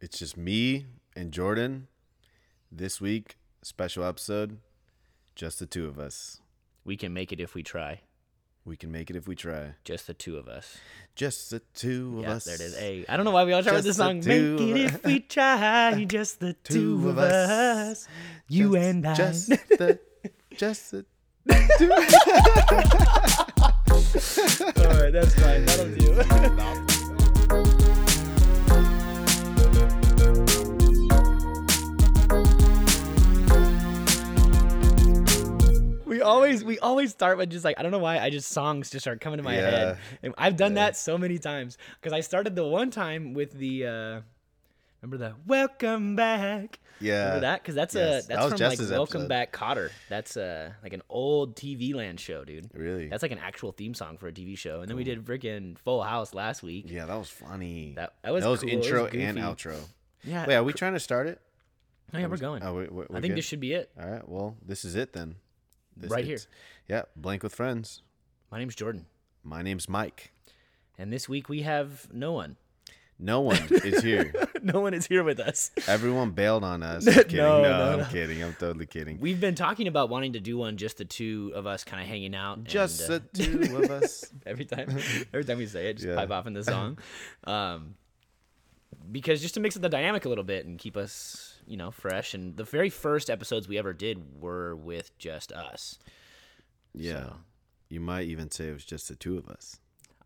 It's just me and Jordan. This week, special episode, just the two of us. We can make it if we try. We can make it if we try. Just the two of us. Just the two of Yeah, us. there it is. Hey, I don't know why we all start with this song. Make it if we try. Just the two of us. You Just- and I. Just the, just the two. all right, that's fine. That'll We always we always start with just like I don't know why I just songs just start coming to my head. And I've done that so many times because I started the one time with the uh remember the welcome back. Yeah. Remember that? Because that's Yes, a that that's was from Jess's like Welcome episode. Back Kotter. That's uh like an old TV land show, dude. Really? That's like an actual theme song for a TV show. And then we did freaking Full House last week. yeah, that was funny. That that was that was cool. It was intro and outro. Yeah. Wait, are we trying to start it? oh, yeah, we're going. Oh, we, I think this should be it. All right. Well, this is it then. This Right here. Yeah, blank with friends. My name's Jordan. My name's Mike. And this week we have no one. No one is here. no one is here with us. Everyone bailed on us. I'm kidding. No, No, no, I'm kidding. I'm totally kidding. We've been talking about wanting to do one, just the two of us kind of hanging out. and, Just uh, the two of us. every time, every time we say it, just Yeah. pipe off in the song, um, because just to mix up the dynamic a little bit and keep us, you know, fresh. And the very first episodes we ever did were with just us. Yeah. So. You might even say it was just the two of us.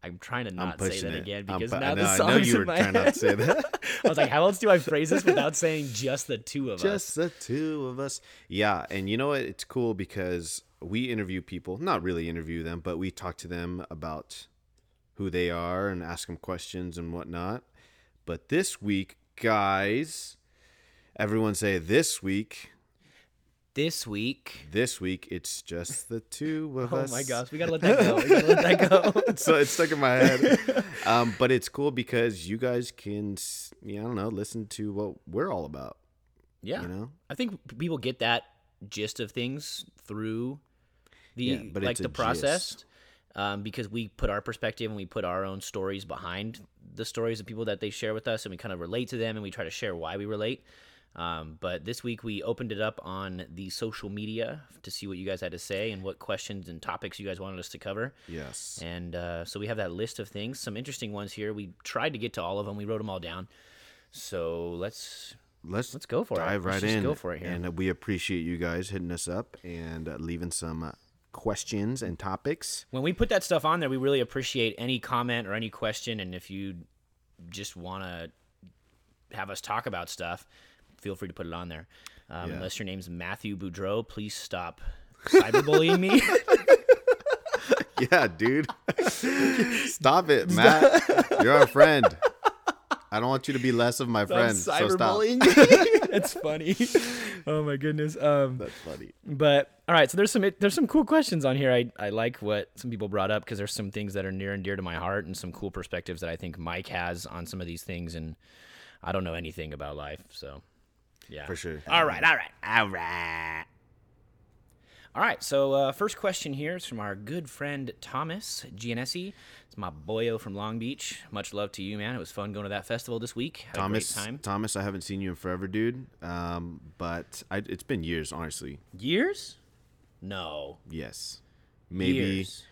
I'm trying to I'm not say that it. again I'm because now I the know, I song's know you in my trying not head. to say that. I was like, how else do I phrase this without saying just the two of us? just the two of us. Yeah, and you know what? It's cool because we interview people, not really interview them, but we talk to them about who they are and ask them questions and whatnot. But this week, guys, everyone say this week. This week. This week, it's just the two of Oh us. Oh my gosh, we gotta let that go. We gotta let that go. so it's stuck in my head. Um, but it's cool because you guys can, yeah, I don't know, listen to what we're all about. Yeah, You know? I think people get that gist of things through the Yeah, but like the process, gist. um, because we put our perspective and we put our own stories behind the stories of people that they share with us, and we kind of relate to them, and we try to share why we relate. Um, but this week we opened it up on the social media to see what you guys had to say and what questions and topics you guys wanted us to cover. Yes. And uh, so we have that list of things, some interesting ones here. We tried to get to all of them. We wrote them all down. So let's let's let's go for it. dive Let's right in. go for it here. And we appreciate you guys hitting us up and uh, leaving some uh, questions and topics. when we put that stuff on there, we really appreciate any comment or any question. And if you just want to have us talk about stuff, feel free to put it on there. Um, Yeah. Unless your name's Matthew Boudreau, please stop cyberbullying me. Yeah, dude. stop it, Matt. You're our friend. I don't want you to be less of my friend. So stop. cyberbullying me. That's funny. Oh my goodness. Um, That's funny. But all right, so there's some there's some cool questions on here. I, I like what some people brought up because there's some things that are near and dear to my heart and some cool perspectives that I think Mike has on some of these things and I don't know anything about life, so yeah. For sure. All right, all right, all right. All right, so uh, first question here is from our good friend Thomas Giannessi. It's my boyo from Long Beach. Much love to you, man. It was fun going to that festival this week. Had Thomas, a great time. Thomas, I haven't seen you in forever, dude. Um, but I, it's been years, honestly. Years? No. Yes, maybe, Years.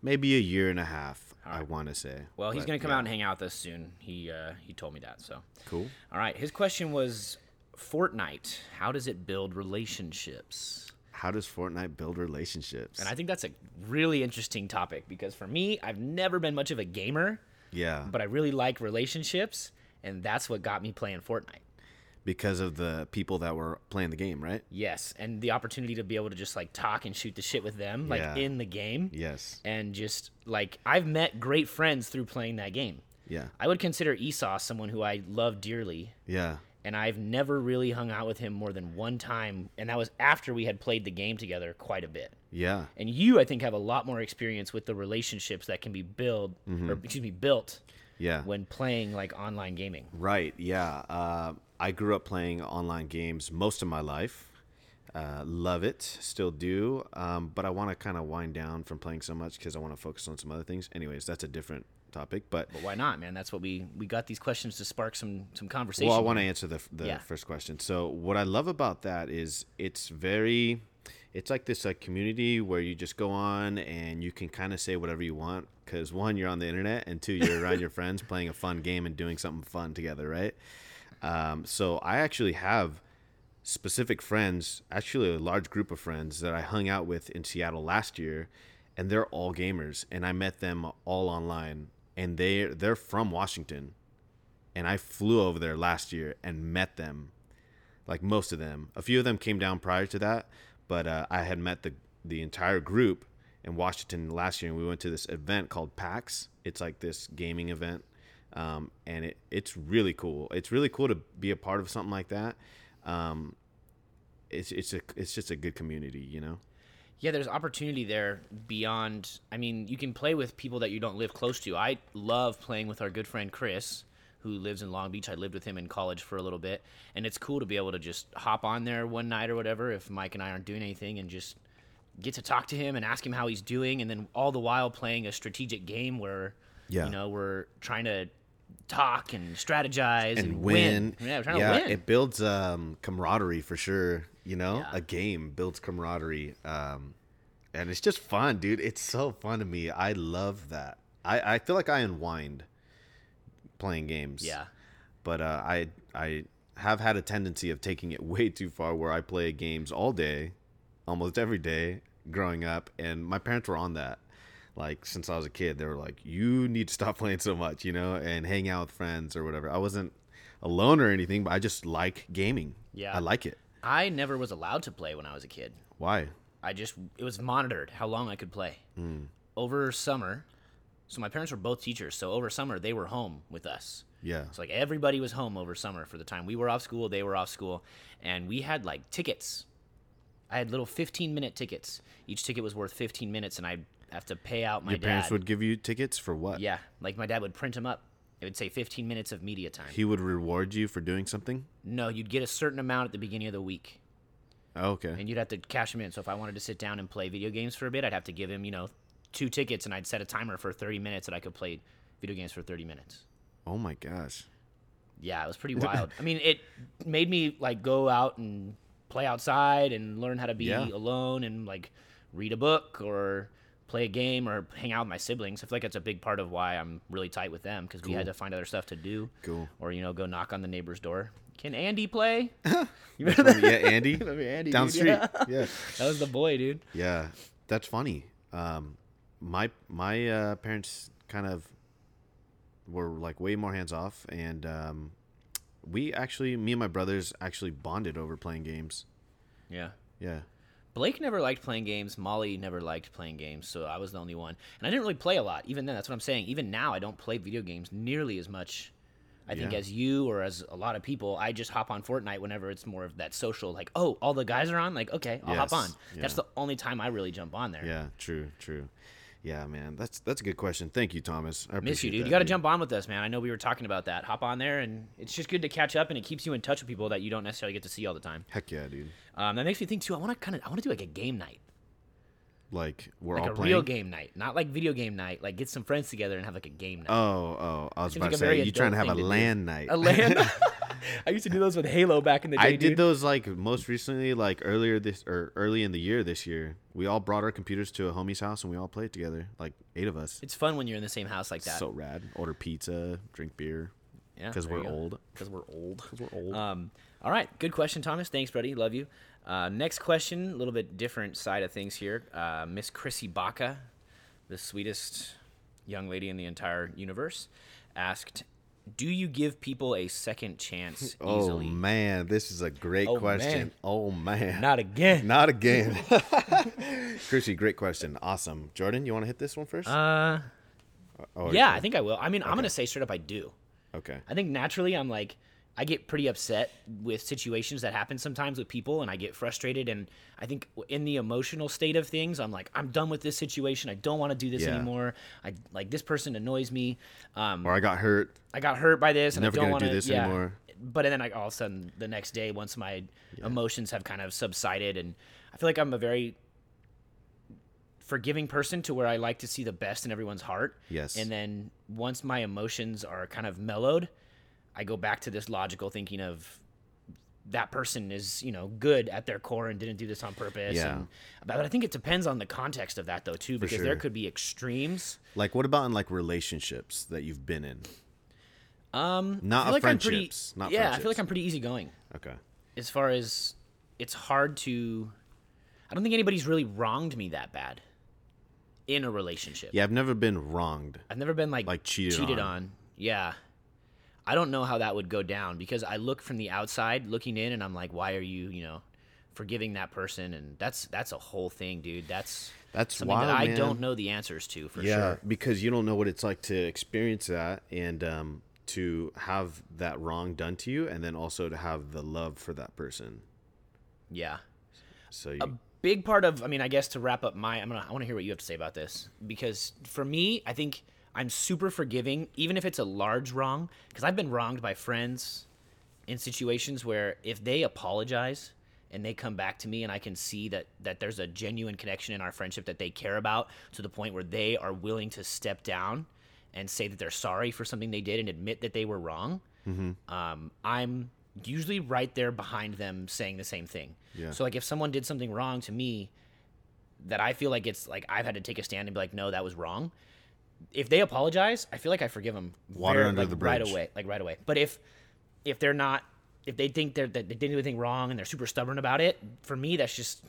maybe a year and a half. I want to say. Well, he's gonna come yeah. out and hang out with us soon. He uh, he told me that. So, Cool. all right. His question was, Fortnite. How does it build relationships? How does Fortnite build relationships? And I think that's a really interesting topic because for me, I've never been much of a gamer, yeah, but I really like relationships, and that's what got me playing Fortnite. because of the people that were playing the game, right? Yes, and the opportunity to be able to just like talk and shoot the shit with them, like Yeah. in the game, Yes. and just like I've met great friends through playing that game. Yeah. I would consider Esau someone who I love dearly, Yeah. And I've never really hung out with him more than one time, and that was after we had played the game together quite a bit. Yeah. And you, I think, have a lot more experience with the relationships that can be built, Mm-hmm. or excuse me, built Yeah. when playing like online gaming. Right. Yeah. Uh, I grew up playing online games most of my life. Uh, love it, still do. Um, but I want to kind of wind down from playing so much because I want to focus on some other things. Anyways, that's a different topic, but But why not, man? That's what we we got these questions to spark some some conversation. well, I want to answer the the Yeah. first question. So what I love about that is it's very, it's like this like community where you just go on and you can kind of say whatever you want because one you're on the internet and two you're around your friends playing a fun game and doing something fun together, right? Um, so I actually have specific friends, actually a large group of friends that I hung out with in Seattle last year, and they're all gamers, and I met them all online, and they they're from Washington, and I flew over there last year and met them, like most of them. A few of them came down prior to that, but uh, I had met the the entire group in Washington last year, and we went to this event called PAX. It's like this gaming event, um, and it it's really cool. It's really cool to be a part of something like that. Um, it's it's a it's just a good community, you know. Yeah, there's opportunity there beyond. I mean, you can play with people that you don't live close to. I love playing with our good friend Chris, who lives in Long Beach. I lived with him in college for a little bit, and it's cool to be able to just hop on there one night or whatever if Mike and I aren't doing anything and just get to talk to him and ask him how he's doing, and then all the while playing a strategic game where Yeah. you know we're trying to talk and strategize and, and win. Yeah, we're trying yeah, to win. it builds um, camaraderie for sure. You know, Yeah. a game builds camaraderie, um, and it's just fun, dude. It's so fun to me. I love that. I, I feel like I unwind playing games. yeah. but uh, I I have had a tendency of taking it way too far, where I play games all day, almost every day, growing up, and my parents were on that. Like since I was a kid, they were like, "You need to stop playing so much," you know, and hang out with friends or whatever. I wasn't alone or anything, but I just like gaming. Yeah. I like it. I never was allowed to play when I was a kid. Why? I just it was monitored how long I could play. Hmm. Over summer, so my parents were both teachers, so over summer they were home with us. Yeah. So like everybody was home over summer for the time we were off school, they were off school, and we had like tickets. I had little 15 minute tickets. Each ticket was worth 15 minutes, and I'd have to pay out my Your dad. parents would give you tickets for what? yeah, like my dad would print them up. It would say 15 minutes of media time. He would reward you for doing something. no, you'd get a certain amount at the beginning of the week. Oh, okay. and you'd have to cash them in. So if I wanted to sit down and play video games for a bit, I'd have to give him, you know, two tickets, and I'd set a timer for 30 minutes that I could play video games for 30 minutes. Oh my gosh. Yeah, it was pretty wild. I mean, it made me like go out and play outside and learn how to be Yeah. alone and like read a book or play a game or hang out with my siblings. I feel like that's a big part of why I'm really tight with them because we had to find other stuff to do. Cool. Or you know, go knock on the neighbor's door. Can Andy play? you Which one? yeah, Andy. Remember Andy, Down the dude? street. Yeah. yeah. That was the boy, dude. Yeah, that's funny. Um, my my uh, parents kind of were like way more hands off, and um, we actually, me and my brothers actually bonded over playing games. Yeah. Yeah, Blake never liked playing games. Molly never liked playing games, so I was the only one. And I didn't really play a lot. Even then, that's what I'm saying. Even now, I don't play video games nearly as much. I think as you or as a lot of people, I just hop on Fortnite whenever it's more of that social. Like, oh, all the guys are on. Like, okay, I'll hop on. Yes, That's the only time I really jump on there. yeah, true, true. Yeah, man, that's that's a good question. Thank you, Thomas. I Miss you, dude. that, You got to jump on with us, man. I know we were talking about that. Hop on there, and it's just good to catch up, and it keeps you in touch with people that you don't necessarily get to see all the time. Heck yeah, dude. Um, that makes me think too. I want to kind of, I want to do like a game night. Like we're like all a playing. real game night, not like video game night. Like get some friends together and have like a game night. Oh, oh, I was about like to say you trying to have a thing to do. LAN night. a LAN. I used to do those with Halo back in the day. I did dude. those like most recently, like earlier this or early in the year this year. We all brought our computers to a homie's house and we all played together, like eight of us. It's fun when you're in the same house like that. So rad. Order pizza, drink beer, yeah, because we're go. old. Because we're old. Because we're old. Um, all right, good question, Thomas. Thanks, buddy. Love you. Uh, next question, a little bit different side of things here. Uh, Miss Chrissy Baca, the sweetest young lady in the entire universe, asked, "Do you give people a second chance oh man, this is a great Oh, question. man. Oh man, Not again. Not again. Chrissy, great question. Awesome. Jordan, you want to hit this one first? Uh, Oh, yeah, I think I will. I mean, I'm gonna say straight up, I do. Okay. I think naturally I'm like I get pretty upset with situations that happen sometimes with people and I get frustrated and I think in the emotional state of things I'm like I'm done with this situation. I don't want to do this Yeah. anymore. I like this person annoys me. Um, Or I got hurt. I got hurt by this and Never I don't gonna want do this yeah. anymore. But then like all of a sudden the next day once my emotions have kind of subsided and I feel like I'm a very forgiving person to where I like to see the best in everyone's heart. Yes. And then once my emotions are kind of mellowed, I go back to this logical thinking of that person is, you know, good at their core and didn't do this on purpose. Yeah. And, but I think it depends on the context of that though too, because there could be extremes. Like, what about in like relationships that you've been in? Um, Not I feel of like I'm pretty- friendships, not yeah, I feel like I'm pretty easygoing. Okay. as far as it's hard to I don't think anybody's really wronged me that bad in a relationship. Yeah, I've never been wronged. I've never been like, Like cheated cheated on. on. Yeah. I don't know how that would go down because I look from the outside looking in and I'm like, why are you, you know, forgiving that person? And that's that's a whole thing, dude. That's That's something wild, that I man. don't know the answers to for yeah, sure. because you don't know what it's like to experience that and um, to have that wrong done to you, and then also to have the love for that person. Yeah. So you, a big part of i mean i guess to wrap up my i'm gonna i want to hear what you have to say about this because for me i think i'm super forgiving even if it's a large wrong because i've been wronged by friends in situations where if they apologize and they come back to me and i can see that that there's a genuine connection in our friendship that they care about to the point where they are willing to step down and say that they're sorry for something they did and admit that they were wrong um, i'm usually right there behind them saying the same thing Yeah. so like if someone did something wrong to me that I feel like it's like I've had to take a stand and be like, no, that was wrong. If they apologize, I feel like I forgive them Water under like, the right away, like right away. But if if they're not, if they think they're, that they didn't do anything wrong and they're super stubborn about it, for me, that's just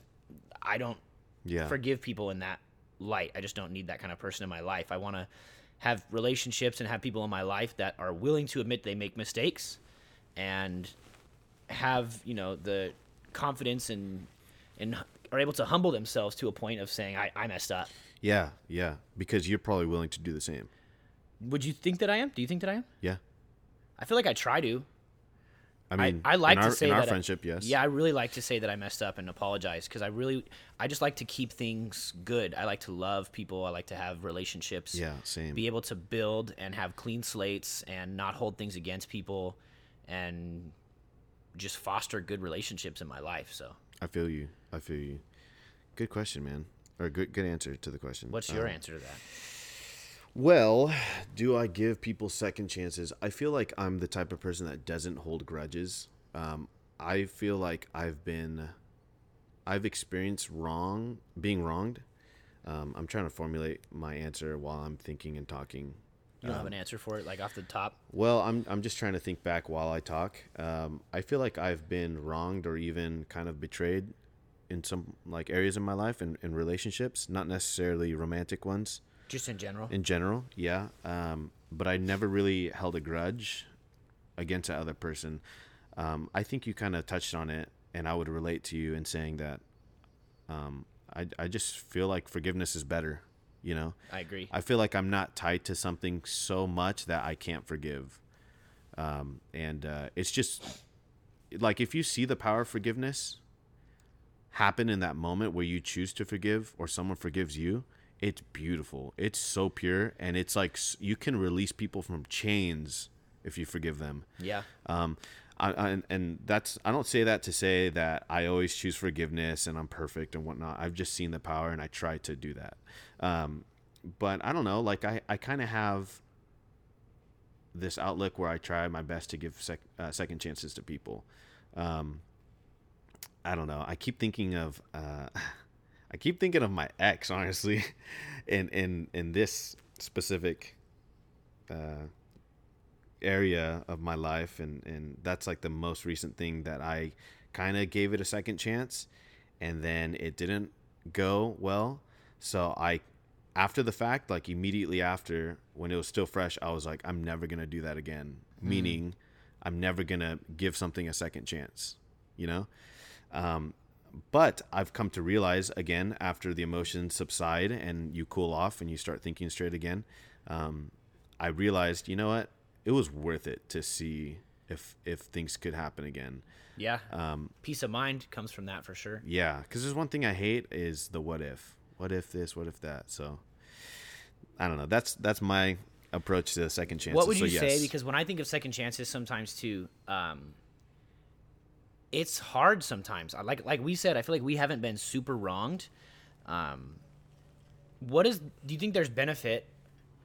I don't yeah, forgive people in that light. I just don't need that kind of person in my life. I want to have relationships and have people in my life that are willing to admit they make mistakes and have, you know, the confidence and and are able to humble themselves to a point of saying I, I messed up. Yeah, yeah. Because you're probably willing to do the same. Would you think that I am? Do you think that I am? Yeah. I feel like I try to. I mean, I like in our, to say in our that I- friendship, yes. Yeah, I really like to say that I messed up and apologize because I really, I just like to keep things good. I like to love people. I like to have relationships. Yeah, same. Be able to build and have clean slates and not hold things against people, and just foster good relationships in my life. So, I feel you. I feel you. Good question, man. Or good good answer to the question. what's your Um, answer to that? Well, do I give people second chances? I feel like I'm the type of person that doesn't hold grudges. Um, I feel like I've been, I've experienced wrong, being wronged. Um, I'm trying to formulate my answer while I'm thinking and talking. You don't have um, an answer for it, like off the top. Well, I'm I'm just trying to think back while I talk. Um, I feel like I've been wronged or even kind of betrayed in some like areas in my life and in relationships, not necessarily romantic ones Just in general. in general, yeah. Um, but I never really held a grudge against that other person. Um, I think you kind of touched on it, and I would relate to you in saying that. Um, I I just feel like forgiveness is better. You know, I agree. I feel like I'm not tied to something so much that I can't forgive. Um, and uh, it's just like if you see the power of forgiveness happen in that moment where you choose to forgive or someone forgives you, it's beautiful. It's so pure, and it's like you can release people from chains if you forgive them. yeah. Um, I, I, and- that's I don't say that to say that I always choose forgiveness and I'm perfect and whatnot. I've just seen the power and I try to do that. Um, but I don't know, like I, I kind of have this outlook where I try my best to give sec, uh, second chances to people. Um, I don't know. I keep thinking of uh, I keep thinking of my ex, honestly, in in in this specific uh, area of my life, and and that's like the most recent thing that I kind of gave it a second chance, and then it didn't go well. So I, after the fact, like immediately after, when it was still fresh, I was like, I'm never gonna do that again. Meaning, I'm never gonna give something a second chance. You know. Um, but I've come to realize again after the emotions subside and you cool off and you start thinking straight again, um, I realized you know what it was worth it to see if if things could happen again. Yeah. Um, Peace of mind comes from that for sure. yeah, because there's one thing I hate is the what if, what if this, what if that. So I don't know. That's that's my approach to second chances. What would So, you say? yes. Because when I think of second chances, sometimes too, um, it's hard. Sometimes, like like we said, I feel like we haven't been super wronged, um, what is do you think there's benefit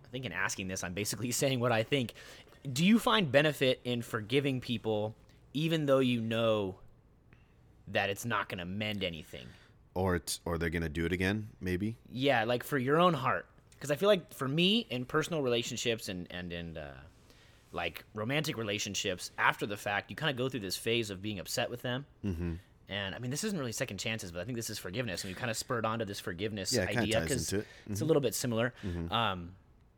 i think in asking this i'm basically saying what i think do you find benefit in forgiving people even though you know that it's not going to mend anything Or it's or they're gonna do it again, maybe. yeah like for your own heart because i feel like for me in personal relationships and and in uh, like romantic relationships after the fact you kind of go through this phase of being upset with them mm-hmm. and i mean this isn't really second chances but i think this is forgiveness and we kind of spurred onto this forgiveness Yeah, idea because it. it's a little bit similar um,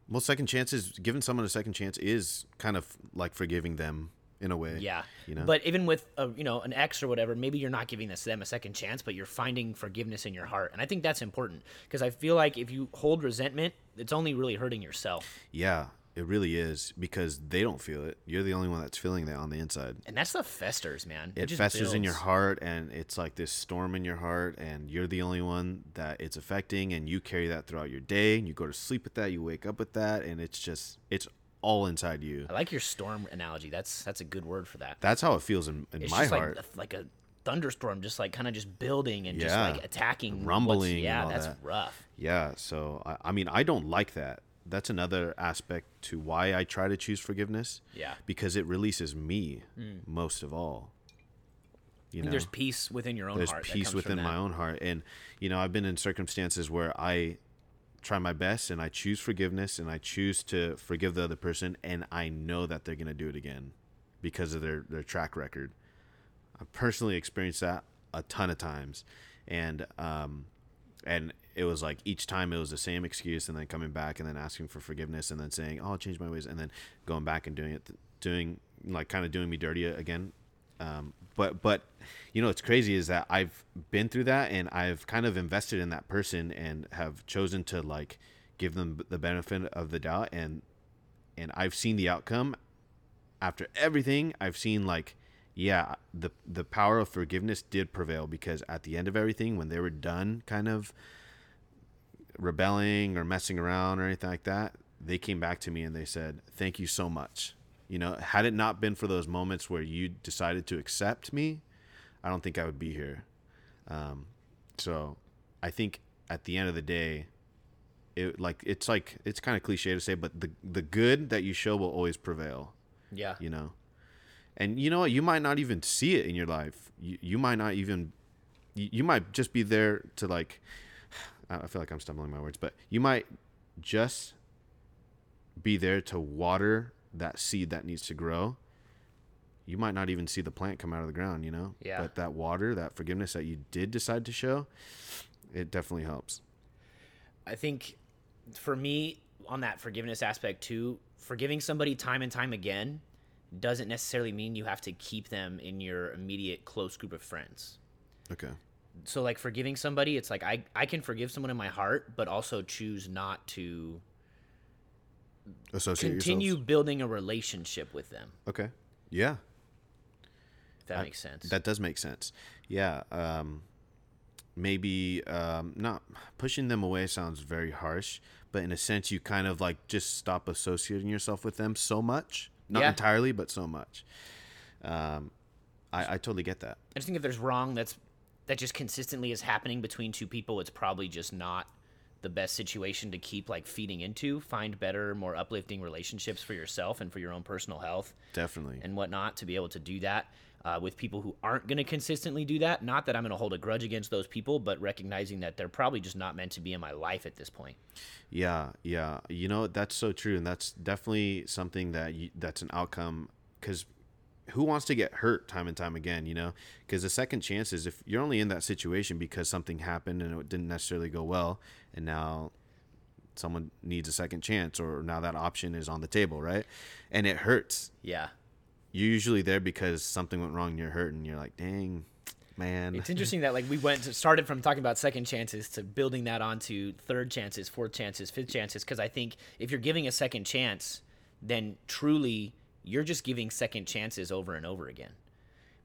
Well, second chances, giving someone a second chance is kind of like forgiving them in a way. Yeah, You know? But even with a, you know an ex or whatever, maybe you're not giving this them a second chance, but you're finding forgiveness in your heart, and I think that's important because I feel like if you hold resentment, it's only really hurting yourself, Yeah, it really is because they don't feel it. You're the only one that's feeling that on the inside. and that stuff festers, man. It just festers in your heart, and it's like this storm in your heart, and you're the only one that it's affecting, and you carry that throughout your day. And you go to sleep with that, you wake up with that, and it's just it's all inside you. I like your storm analogy. That's that's a good word for that. That's how it feels in, in my heart. like like a thunderstorm, just like kind of just building and Yeah. just like attacking, Rumbling Yeah, that's that. rough. Yeah, so I, I mean, I don't like that. That's another aspect to why I try to choose forgiveness. Yeah. because it releases me most of all. You think know, there's peace within your own there's heart. that peace within my own heart, and you know, I've been in circumstances where I try my best and I choose forgiveness and I choose to forgive the other person, and I know that they're gonna do it again because of their their track record. I personally experienced that a ton of times, and um, and it was like each time it was the same excuse, and then coming back and then asking for forgiveness, and then saying, "Oh, I'll change my ways," and then going back and doing it, doing like kind of doing me dirty again. Um, but but you know what's crazy is that I've been through that, and I've kind of invested in that person, and have chosen to like give them the benefit of the doubt, and and I've seen the outcome after everything I've seen like yeah the the power of forgiveness did prevail because at the end of everything when they were done kind of rebelling or messing around or anything like that they came back to me and they said thank you so much. You know had it not been for those moments where you decided to accept me I don't think I would be here. Um, so I think at the end of the day it like it's like it's kind of cliche to say but the the good that you show will always prevail. Yeah. you know? And you know what? You might not even see it in your life. You, you might not even you, you might just be there to like i feel like i'm stumbling my words but you might just be there to water that seed that needs to grow you might not even see the plant come out of the ground you know Yeah. but that water that forgiveness that you did decide to show it definitely helps I think for me on that forgiveness aspect too, forgiving somebody time and time again doesn't necessarily mean you have to keep them in your immediate close group of friends. okay So like forgiving somebody, it's like I I can forgive someone in my heart, but also choose not to associate continue yourselves. building a relationship with them. okay yeah If that I- makes sense. That does make sense. Yeah. Um, maybe um, not pushing them away sounds very harsh, but in a sense, you kind of like just stop associating yourself with them so much. Not Yeah. entirely, but so much. Um, I, I totally get that. I just think if there's wrong that's that just consistently is happening between two people, it's probably just not the best situation to keep like feeding into. Find better, more uplifting relationships for yourself and for your own personal health Definitely. and whatnot to be able to do that uh, with people who aren't going to consistently do that. Not that I'm going to hold a grudge against those people, but recognizing that they're probably just not meant to be in my life at this point. Yeah, yeah. You know, that's so true, and that's definitely something that you, that's an outcome because who wants to get hurt time and time again? You know, because the second chance is if you're only in that situation because something happened and it didn't necessarily go well, and now someone needs a second chance, or now that option is on the table, right? And it hurts. Yeah. You're usually there because something went wrong, and you're hurt, and you're like, dang, man. It's interesting that like we went to, started from talking about second chances to building that onto third chances, fourth chances, fifth chances. Because I think if you're giving a second chance, then truly you're just giving second chances over and over again.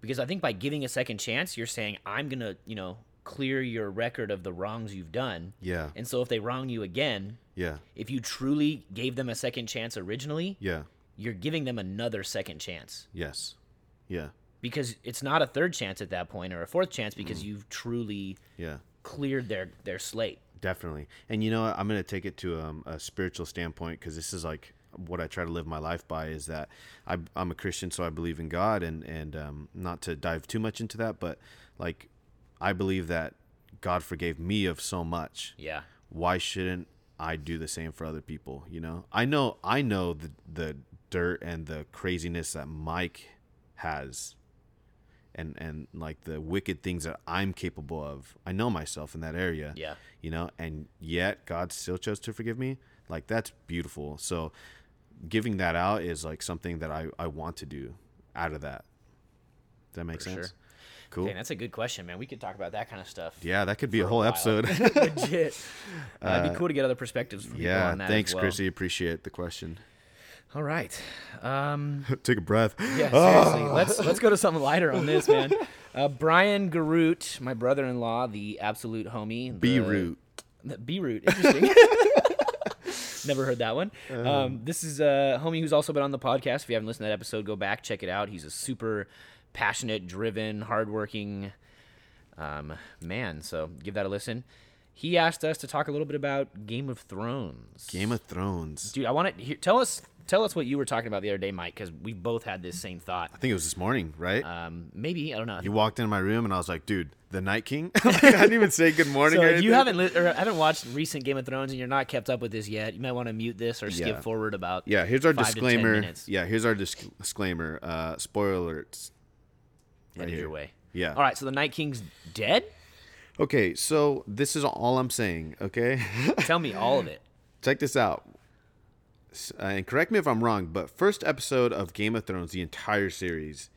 Because I think by giving a second chance, you're saying I'm gonna you know clear your record of the wrongs you've done. Yeah, And so if they wrong you again, yeah, if you truly gave them a second chance originally, yeah, you're giving them another second chance yes, yeah, because it's not a third chance at that point or a fourth chance because you've truly yeah. cleared their their slate. definitely. And you know, what? I'm gonna take it to um, a spiritual standpoint because this is like what I try to live my life by is that I, I'm a Christian, so I believe in God, and and um, not to dive too much into that, but like I believe that God forgave me of so much. Yeah. Why shouldn't I do the same for other people? You know, I know I know the the dirt and the craziness that Mike has and and like the wicked things that I'm capable of. I know myself in that area. Yeah. You know, and yet God still chose to forgive me. Like that's beautiful. So giving that out is like something that I I want to do out of that. Does that make For sense? sure. Cool. Okay, that's a good question, man. We could talk about that kind of stuff. yeah, that could be a whole while. episode. Legit. Uh, it'd be cool to get other perspectives from people yeah, on that. thanks, as well. Chrissy. Appreciate the question. All right. Um, Take a breath. yeah, seriously. let's let's go to something lighter on this, man. Uh, Brian Garut, my brother-in-law, the absolute homie. The- root. B root. Interesting. Never heard that one. Um, this is a homie who's also been on the podcast. If you haven't listened to that episode, go back, check it out. He's a super passionate, driven, hardworking um, man. So give that a listen. He asked us to talk a little bit about Game of Thrones. Game of Thrones. Dude, I want to tell us tell us what you were talking about the other day, Mike, because we both had this same thought. I think it was this morning, right? Um, maybe I don't know. you walked into my room and I was like, dude, the Night King? Like, I didn't even say good morning So if you haven't li- or haven't watched recent Game of Thrones and you're not kept up with this yet, you might want to mute this or skip Yeah. forward about Yeah, here's our disclaimer. Yeah, here's our disc- disclaimer. Uh, spoiler alerts. Here. your way. Yeah. All right, so the Night King's dead. Okay, so this is all I'm saying, okay? Tell me all of it. Check this out. Uh, and correct me if I'm wrong, but first episode of Game of Thrones, the entire series,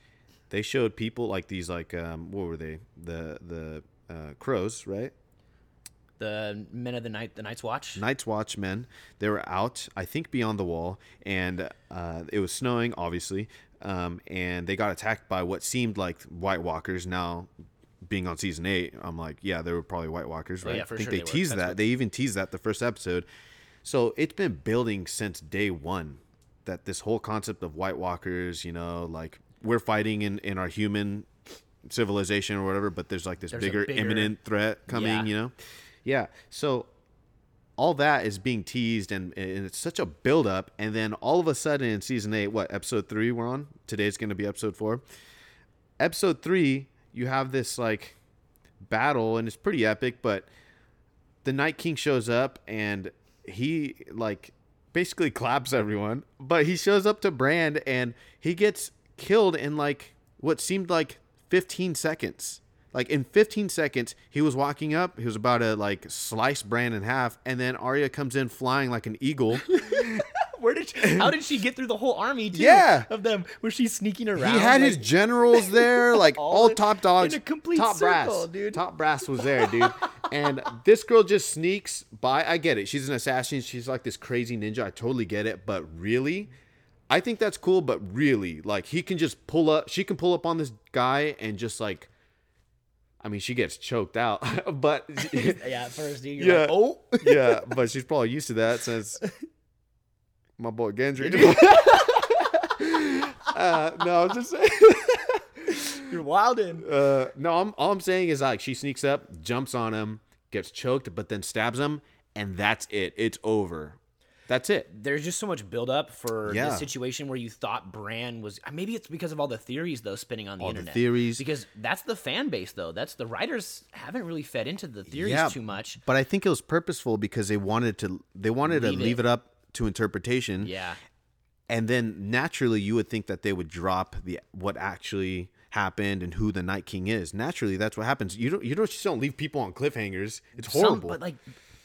they showed people like these, like um, what were they? The the uh, crows, right? The Men of the Night, the Night's Watch. Night's Watch men. They were out, I think, beyond the wall, and uh, it was snowing, obviously, um, and they got attacked by what seemed like White Walkers. Now, being on season eight, I'm like, yeah, they were probably White Walkers, right? Oh, yeah, for I think sure they, they teased that. what- They even teased that the first episode. So it's been building since day one that this whole concept of White Walkers, you know, like we're fighting in in our human civilization or whatever, but there's like this There's bigger, bigger- imminent threat coming, Yeah. you know? Yeah. So all that is being teased and, and it's such a build up and then all of a sudden in season 8 what episode 3 we're on today's going to be episode 4 episode 3 you have this like battle and it's pretty epic but the night king shows up and he like basically claps everyone but he shows up to Bran and he gets killed in like what seemed like 15 seconds. Like in 15 seconds he was walking up he was about to like slice Bran in half and then Arya comes in flying like an eagle did she, how did she get through the whole army? Too, Yeah. of them. Was she sneaking around? he had his generals there like All all, top dogs in a complete top brass dude. top brass was there dude and this girl just sneaks by i get it she's an assassin she's like this crazy ninja i totally get it but really i think that's cool but really like he can just pull up she can pull up on this guy and just like i mean she gets choked out but yeah, at first, dude. You're yeah like, oh, yeah but she's probably used to that since my boy gendry uh, no i'm just saying you're wilding. Uh, no, I'm, all I'm saying is like she sneaks up, jumps on him, gets choked, but then stabs him, and that's it. It's over. That's it. There's just so much buildup for Yeah. this situation where you thought Bran was. uh, Maybe it's because of all the theories though spinning on the All the internet. theories. because that's the fan base though. That's the writers haven't really fed into the theories Yeah, too much. But I think it was purposeful because they wanted to. They wanted Leave to it. leave it up to interpretation. Yeah, and then naturally you would think that they would drop the what actually happened and who the Night King is. Naturally, that's what happens. You don't. You don't just don't leave people on cliffhangers. It's Some- horrible. but like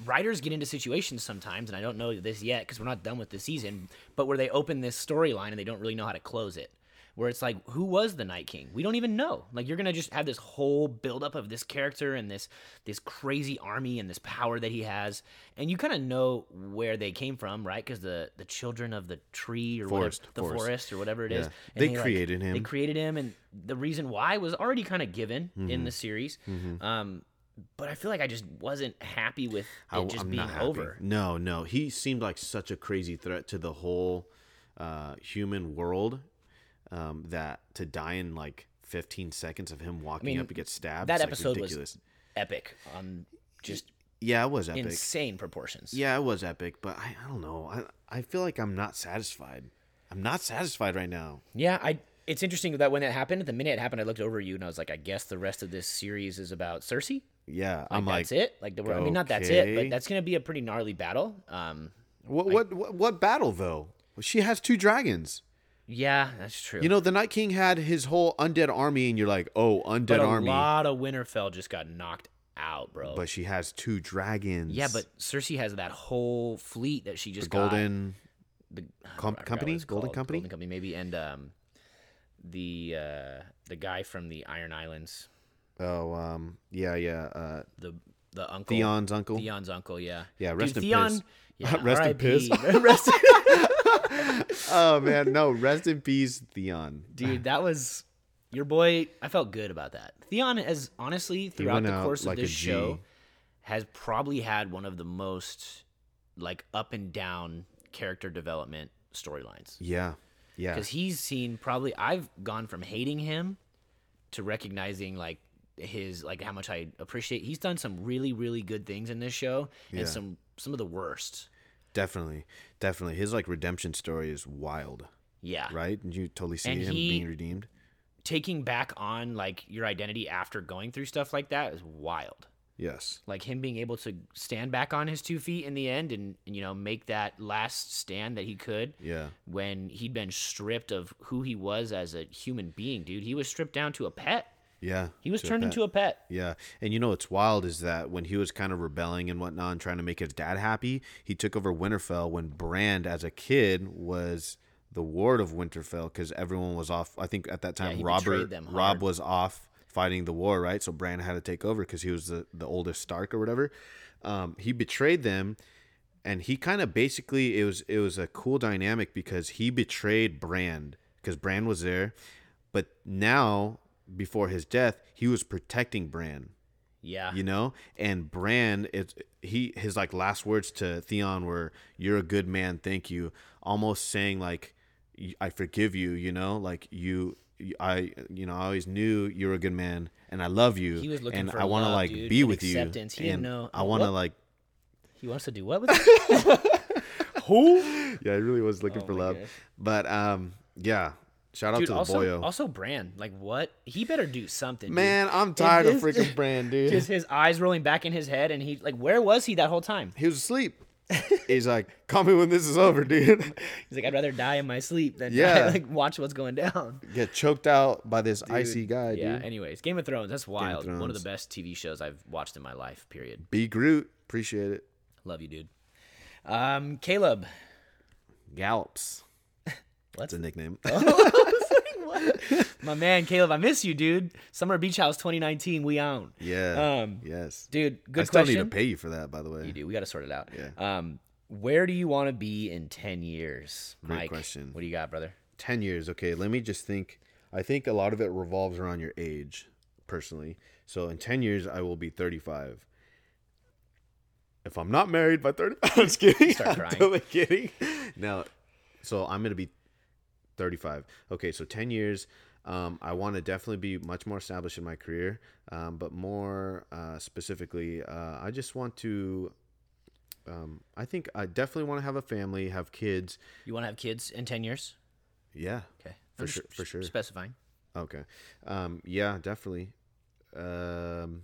writers get into situations sometimes, and I don't know this yet because we're not done with the season. But where they open this storyline and they don't really know how to close it. Where it's like, who was the Night King? We don't even know. Like you're gonna just have this whole buildup of this character and this this crazy army and this power that he has, and you kind of know where they came from, right? Because the the children of the tree or Forest, whatever, the forest. forest. or whatever it is, Yeah. and They like, created him. They created him, and the reason why was already kind of given Mm-hmm. in the series. Um, but I feel like I just wasn't happy with it just I'm being over. No, no, he seemed like such a crazy threat to the whole uh, human world um, that to die in like 15 seconds of him walking mean, up to get stabbed. That it's, like, episode was epic on just Yeah, it was epic. insane proportions. Yeah, it was epic, but I, I don't know. I I feel like I'm not satisfied. I'm not satisfied right now. Yeah, I. It's interesting that when that happened, the minute it happened, I looked over you and I was like, I guess the rest of this series is about Cersei. Yeah, Like, I'm like, that's it. Like the I mean, not that's it, okay. but that's gonna be a pretty gnarly battle. Um, what, what what what battle though? She has two dragons. Yeah, that's true. You know, the Night King had his whole undead army, and you're like, oh, undead but a army. lot of Winterfell just got knocked out, bro. But she has two dragons. yeah, but Cersei has that whole fleet that she the just got. golden. the Com- I forgot what company? Golden called. Company? Golden Company, maybe, and um, the uh, the guy from the Iron Islands, Oh, um, yeah, yeah. Uh, the the uncle, Theon's uncle. Theon's uncle, yeah, Yeah, Dude, rest in Theon, piss. Yeah, Rest in RIP. piss. Rest- oh man, no, rest in peace, Theon. dude, that was your boy. I felt good about that. Theon has honestly throughout the course like of this show has probably had one of the most like up and down character development storylines. Yeah, yeah, because he's seen probably I've gone from hating him to recognizing like his like how much I appreciate. He's done some really really good things in this show and Yeah. some some of the worst. definitely, definitely. His like redemption story is wild, Yeah, right? And you totally see And him he- being redeemed. taking back on like your identity after going through stuff like that is wild. Yes, Like him being able to stand back on his two feet in the end and, and you know make that last stand that he could yeah, when he'd been stripped of who he was as a human being, dude. He was stripped down to a pet. Yeah. He was turned into a pet. Yeah, and you know what's wild is that when he was kind of rebelling and whatnot, and trying to make his dad happy, he took over Winterfell when Bran, as a kid, was the ward of Winterfell because everyone was off. I think at that time he Robert Robb was off fighting the war, right? So Bran had to take over because he was the the oldest Stark or whatever. Um, he betrayed them, and he kind of basically it was it was a cool dynamic because he betrayed Bran because Bran was there, but now before his death he was protecting Bran. Yeah. you know and Bran it's he his like last words to Theon were you're a good man thank you almost saying like I forgive you you know like you I you know I always knew you were a good man and I love you He was looking and for I want to love, like dude, be and with you acceptance. He didn't and know- I want to What? like He wants to do what with it? Who? yeah I really was looking Oh for love gosh. but um yeah shout out Dude, to the also, boyo also Bran. Like what? He better do something. dude. man I'm tired of freaking Bran, dude Just his eyes rolling back in his head, and he like, where was he that whole time? he was asleep he's like call me when this is over dude He's like, I'd rather die in my sleep than Yeah. like watch what's going down. get choked out by this icy guy dude. yeah. dude Anyways, Game of Thrones. That's wild. One of the best TV shows I've watched in my life. Period. be Groot appreciate it Love you, dude. Um, Caleb. Gallops. What's That's a nickname. My man, Caleb. I miss you, dude. Summer Beach House 2019. We own. yeah. Um, yes. Dude, good question. I still question. need to pay you for that, by the way. You do. We got to sort it out. Yeah. Um, where do you want to be in 10 years, Great Mike? question. What do you got, brother? 10 years. Okay, let me just think. I think a lot of it revolves around your age, personally. So in 10 years, I will be 35. If I'm not married by 35, I'm just kidding. Start I'm totally kidding. No, so I'm going to be 35. Okay, so 10 years. Um, I want to definitely be much more established in my career, um, but more uh, specifically, uh, I just want to. Um, I think I definitely want to have a family, have kids. You want to have kids in 10 years? Yeah, Okay. For I'm sure- for sure. Specifying. Okay. Um, yeah, definitely. Um,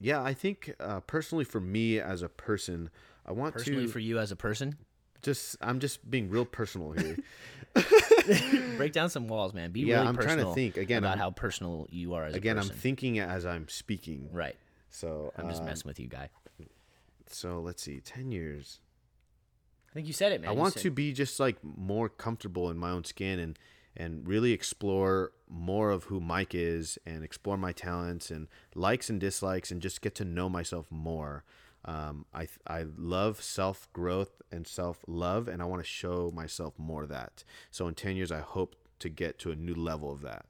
yeah, I think uh, personally for me as a person, I want Personally, to Personally for you as a person, just. I'm just being real personal here. break down some walls, man. Be Yeah, really I'm trying to think. Again, about I'm- how personal you are as Again, I'm thinking as I'm speaking. right. So I'm just um, messing with you, guy. So let's see, ten years. I think you said it, man. I You want said- to be just like more comfortable in my own skin and and really explore more of who Mike is and explore my talents and likes and dislikes and just get to know myself more. Um, I I love self growth and self love and I want to show myself more of that. So in ten years, I hope to get to a new level of that.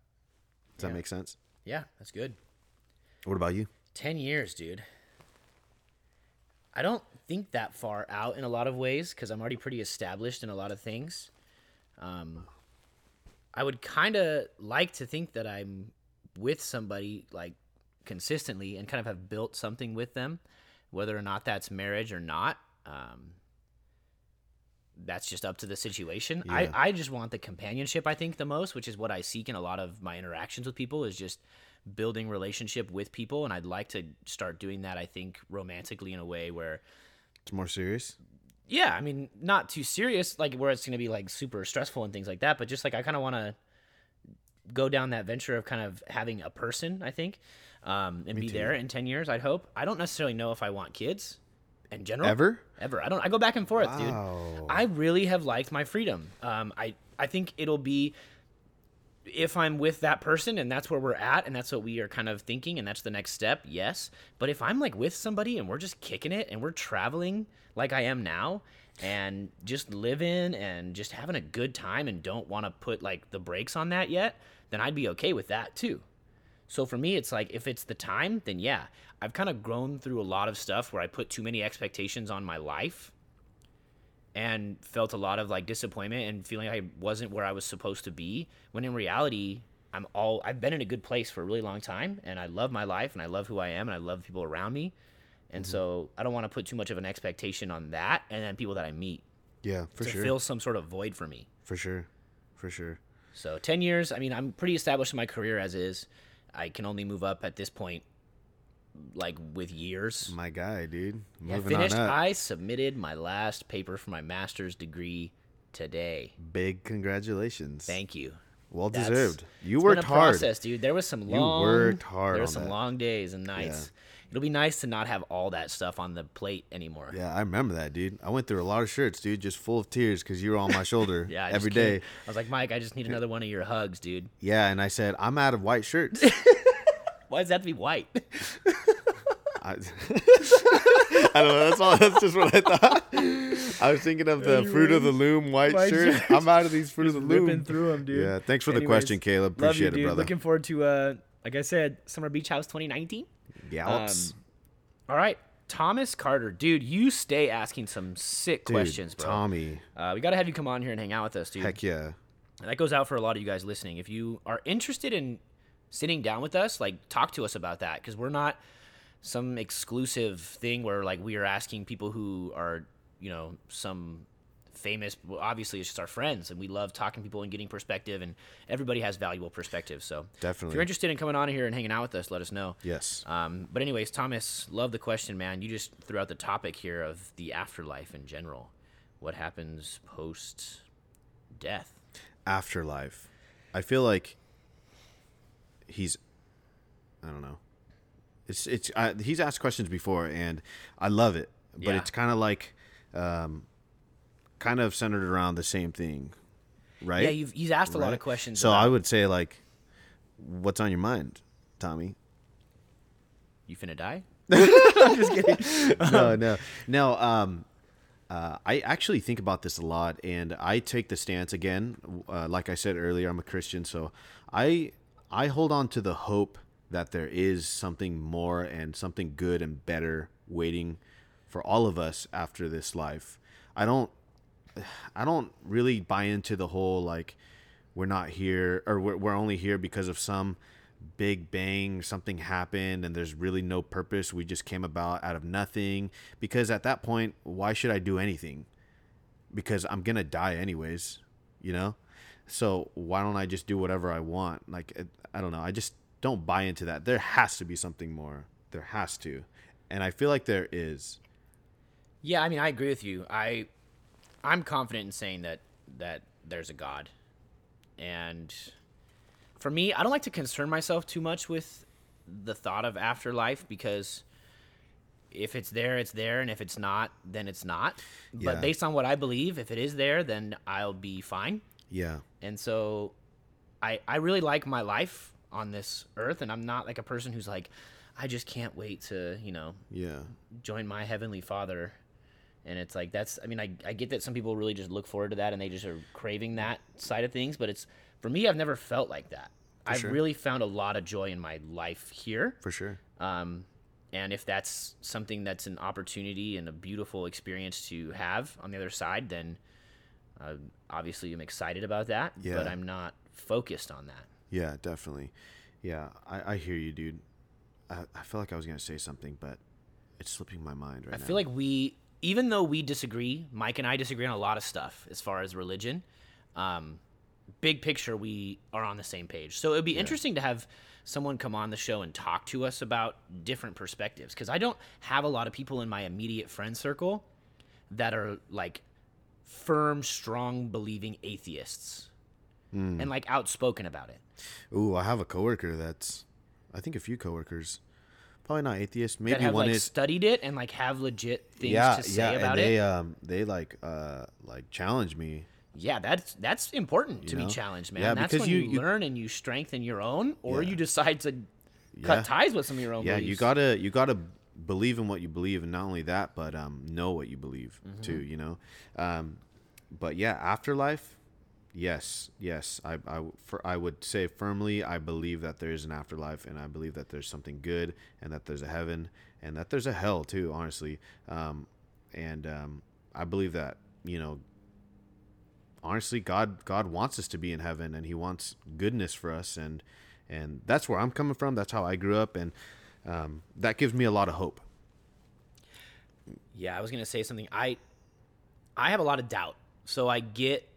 Does that make sense? Yeah, that's good. What about you? 10 years, dude. I don't think that far out in a lot of ways because I'm already pretty established in a lot of things. Um, I would kind of like to think that I'm with somebody like consistently and kind of have built something with them whether or not that's marriage or not. Um, that's just up to the situation. Yeah. I, I just want the companionship, I think, the most, which is what I seek in a lot of my interactions with people, is just building relationship with people. And I'd like to start doing that, I think, romantically in a way where It's more serious. yeah, I mean, not too serious, like where it's going to be like super stressful and things like that, but just like I kind of want to go down that venture of kind of having a person, I think, um, and be too. there in 10 years, I'd hope. I don't necessarily know if I want kids in general. Ever? Ever. I don't, I go back and forth, Wow. dude. I really have liked my freedom. Um, I, I think it'll be if I'm with that person and that's where we're at and that's what we are kind of thinking and that's the next step, yes. But if I'm like with somebody and we're just kicking it and we're traveling like I am now and just living and just having a good time and don't want to put like the brakes on that yet, then I'd be okay with that too. So for me, it's like if it's the time, then yeah. I've kind of grown through a lot of stuff where I put too many expectations on my life and felt a lot of like disappointment and feeling I wasn't where I was supposed to be. When in reality, I'm all I've been in a good place for a really long time and I love my life and I love who I am and I love people around me. And mm-hmm. so I don't want to put too much of an expectation on that and then people that I meet Yeah, for to sure. fill some sort of void for me. for sure. For sure. So 10 years, I mean, I'm pretty established in my career as is. I can only move up at this point like with years. My guy, dude. Yeah, Moving finished. I submitted my last paper for my master's degree today. Big congratulations. Thank you. well That's- deserved. You worked hard. process, dude. There was some long. You worked hard There were some that. long days and nights. It'll be nice to not have all that stuff on the plate anymore. Yeah, I remember that, dude. I went through a lot of shirts, dude, just full of tears because you were on my shoulder Yeah, I just every day. I was like, Mike, I just need another one of your hugs, dude. Yeah, and I said, I'm out of white shirts. Why does that have to be white? I, I don't know. That's all. That's just what I thought. I was thinking of the fruit of the loom white, white shirt. shirts. I'm out of these fruit of the loom. through 'em, dude. Yeah. Thanks for the question, Caleb. Love you, Appreciate it, brother. Looking forward to, uh, like I said, Summer Beach House 2019. Gallops. Um, all right, Thomas Carter, dude, you stay asking some sick Dude, questions, bro. Tommy. Uh, we got to have you come on here and hang out with us, dude. Heck yeah. And that goes out for a lot of you guys listening. If you are interested in sitting down with us, like talk to us about that because we're not some exclusive thing where like we are asking people who are, you know, some famous. Obviously, it's just our friends, and we love talking to people and getting perspective, and everybody has valuable perspective. So definitely, if you're interested in coming on here and hanging out with us, let us know. Yes. Um, but anyways, Thomas, love the question, man. You just threw out the topic here of the afterlife in general. What happens post death? Afterlife. I feel like he's. I don't know. It's it's. I, he's asked questions before, and I love it. But Yeah. it's kind of like, um, kind of centered around the same thing, right? Yeah, you've he's asked a lot of questions. So I would say like, what's on your mind, Tommy? you finna die? i'm just no, no, no. Um, uh, I actually think about this a lot, and I take the stance again. Uh, like I said earlier, I'm a Christian, so I I hold on to the hope that there is something more and something good and better waiting for all of us after this life. I don't I don't really buy into the whole like we're not here or we're, we're only here because of some big bang something happened and there's really no purpose. We just came about out of nothing. Because at that point why should i do anything? Because i'm gonna die anyways you know? So why don't i just do whatever i want? Like i don't know. I just don't buy into that. There has to be something more. There has to. And i feel like there is. Yeah, I mean, I agree with you. I I'm confident in saying that that there's a God, and for me, I don't like to concern myself too much with the thought of afterlife because if it's there, it's there, and if it's not, then it's not. Yeah. But based on what I believe, if it is there, then I'll be fine. yeah And so I I really like my life on this earth and I'm not like a person who's like I just can't wait to, you know, yeah join my heavenly father. And it's like that's I mean I I get that some people really just look forward to that and they just are craving that side of things, but it's for me I've never felt like that. I've sure. really found a lot of joy in my life here. for sure Um, and if that's something that's an opportunity and a beautiful experience to have on the other side, then uh, obviously I'm excited about that. yeah. But I'm not focused on that. Yeah, definitely. Yeah, I, I hear you, dude. I, I feel like I was gonna say something, but it's slipping my mind right I now. I feel like we, even though we disagree, Mike and I disagree on a lot of stuff as far as religion. Um, big picture, we are on the same page. So it would be interesting to have someone come on the show and talk to us about different perspectives because I don't have a lot of people in my immediate friend circle that are like firm, strong, believing atheists Hmm. and like outspoken about it. Ooh, I have a coworker that's, I think a few coworkers, probably not atheist. Maybe that have one like is. studied it and like have legit things Yeah, to say yeah, about and they it. um they like uh like challenge me. Yeah, that's that's important to know? be challenged, man. Yeah, that's because when you, you- learn and you strengthen your own, or Yeah. you decide to cut ties with some of your own. Yeah, you gotta you gotta believe in what you believe, and not only that, but um know what you believe Mm-hmm. too. You know, um, but yeah, afterlife. Yes, yes, I, I, for, I would say firmly, I believe that there is an afterlife, and I believe that there's something good, and that there's a heaven, and that there's a hell too. Honestly, um, and um, I believe that you know, honestly, God, God wants us to be in heaven, and He wants goodness for us, and and that's where I'm coming from. That's how I grew up, and um, that gives me a lot of hope. Yeah, I was gonna say something. I I have a lot of doubt, so I get.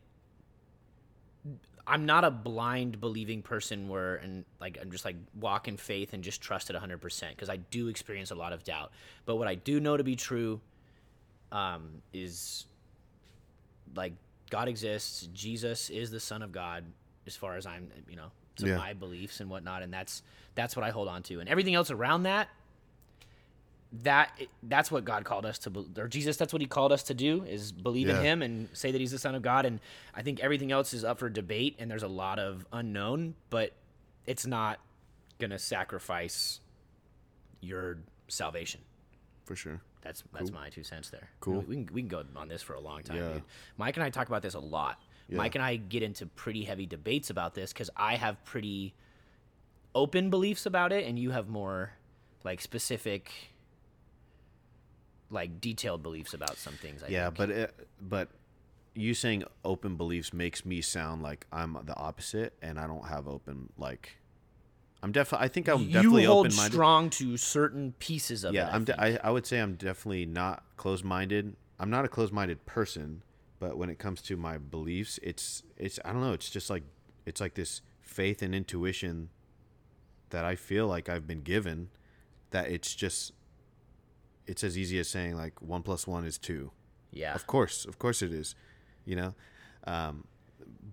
I'm not a blind believing person where and like I'm just like walk in faith and just trust it 100 percent because I do experience a lot of doubt. But what I do know to be true, um, is like God exists. Jesus is the Son of God, as far as I'm, you know, to Yeah. my beliefs and whatnot, and that's that's what I hold on to, and everything else around that that that's what God called us to, or Jesus, that's what He called us to do, is believe Yeah. in Him and say that He's the Son of God. And I think everything else is up for debate, and there's a lot of unknown, but it's not gonna sacrifice your salvation. For sure. That's that's my two cents there. Cool. We can we can go on this for a long time, Yeah. dude. Mike and I talk about this a lot. Mike and I get into pretty heavy debates about this because I have pretty open beliefs about it, and you have more like specific, like detailed beliefs about some things. I Yeah, think. but it, but you saying open beliefs makes me sound like I'm the opposite, and I don't have open like. I'm definitely. I think I'm you definitely hold open minded. strong to certain pieces of Yeah, it. I'm. De- I I would say I'm definitely not closed minded. I'm not a closed minded person, but when it comes to my beliefs, it's it's I don't know. It's just like it's like this faith and intuition that I feel like I've been given. That it's just it's as easy as saying like one plus one is two. yeah. Of course, of course it is. You know, um,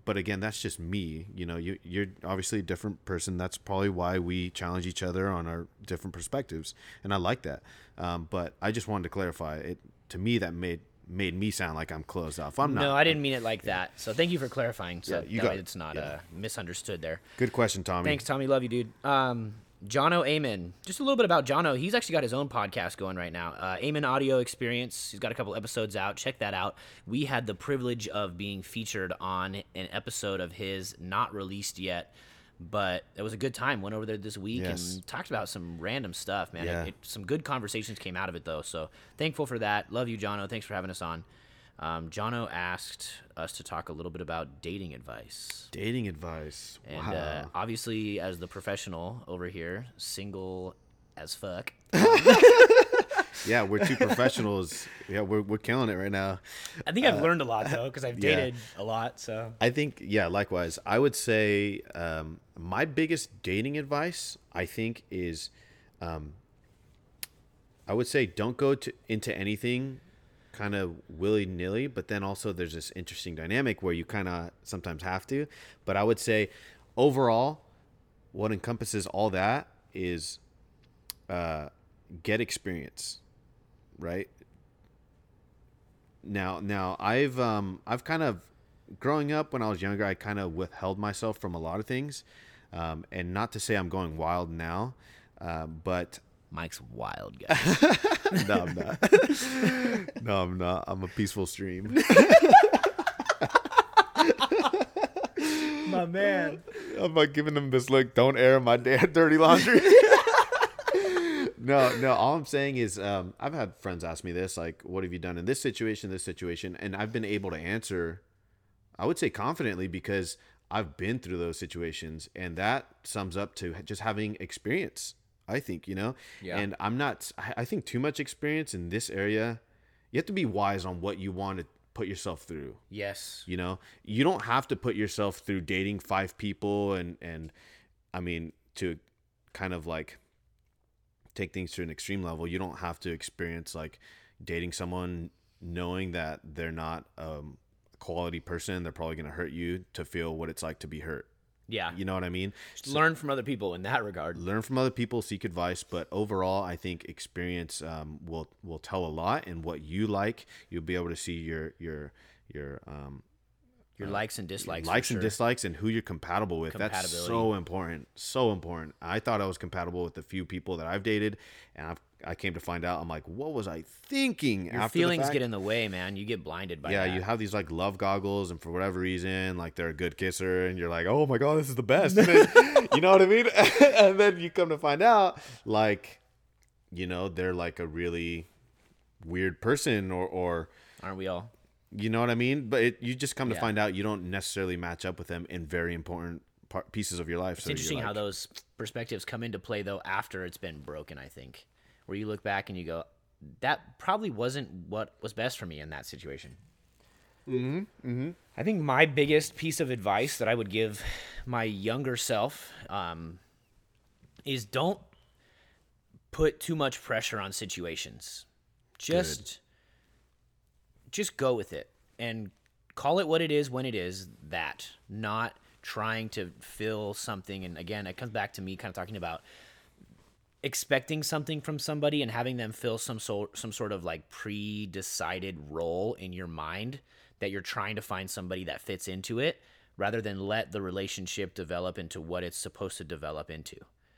but again, that's just me. You know, you you're obviously a different person. That's probably why we challenge each other on our different perspectives, and I like that. Um, but I just wanted to clarify it. To me, that made made me sound like I'm closed off. I'm not. No, I didn't mean it like that. So thank you for clarifying. So Yeah, you that got it's not Yeah. uh, misunderstood there. Good question, Tommy. Thanks, Tommy. Love you, dude. Um, Jono Amen. Just a little bit about Jono. He's actually got his own podcast going right now. Uh, Amen Audio Experience. He's got a couple episodes out. Check that out. We had the privilege of being featured on an episode of his, not released yet, but it was a good time. Went over there this week Yes. and talked about some random stuff, man. It- it- some good conversations came out of it, though. So thankful for that. Love you, Jono. Thanks for having us on. Um, Jono asked us to talk a little bit about dating advice. Dating advice. And uh, obviously, as the professional over here, single as fuck. yeah, we're two professionals. Yeah, we're we're killing it right now. I think I've learned a lot though, because I've yeah. dated a lot. So I think, yeah, likewise. I would say um, my biggest dating advice, I think, is um, I would say don't go to, into anything kind of willy nilly, but then also there's this interesting dynamic where you kind of sometimes have to. But I would say overall, what encompasses all that is uh, get experience, right? Now, now I've um I've kind of growing up when I was younger, I kind of withheld myself from a lot of things, um, and not to say I'm going wild now, uh, but Mike's wild guy. no, I'm not. no, I'm not. I'm a peaceful stream. My man. I'm like giving them this look. Don't air my dad dirty laundry. no, no. All I'm saying is, um, I've had friends ask me this, like, "What have you done in this situation, this situation?" And I've been able to answer, I would say confidently because I've been through those situations, and that sums up to just having experience. I think you know, Yeah. and I'm not. I think too much experience in this area. You have to be wise on what you want to put yourself through. Yes. You know, you don't have to put yourself through dating five people and and I mean to kind of like take things to an extreme level. You don't have to experience like dating someone knowing that they're not um, a quality person. They're probably going to hurt you to feel what it's like to be hurt. Yeah. You know what I mean? Just learn from other people in that regard. learn from other people, seek advice, but overall, I think experience um, will will tell a lot. And what you like, you'll be able to see your your your um, Your likes and dislikes. likes and dislikes and who you're compatible with. That's so important. So important. I thought I was compatible with a few people that I've dated, and I've, I came to find out I'm like, what was I thinking? Your feelings get in the way, man. You get blinded by yeah, that. you have these like love goggles, and for whatever reason, like they're a good kisser, and you're like, oh my god, this is the best. Then- you know what I mean? and then you come to find out, like, you know, they're like a really weird person, or or Aren't we all? you know what I mean? But it, you just come to find out you don't necessarily match up with them in very important pieces of your life. It's interesting how those perspectives come into play though after it's been broken. I think, where you look back and you go, that probably wasn't what was best for me in that situation. Mm-hmm. Mm-hmm. I think my biggest piece of advice that I would give my younger self um, is don't put too much pressure on situations. Just just go with it and call it what it is when it is that not trying to fill something and again it comes back to me kind of talking about expecting something from somebody and having them fill some sort some sort of like pre-decided role in your mind that you're trying to find somebody that fits into it rather than let the relationship develop into what it's supposed to develop into.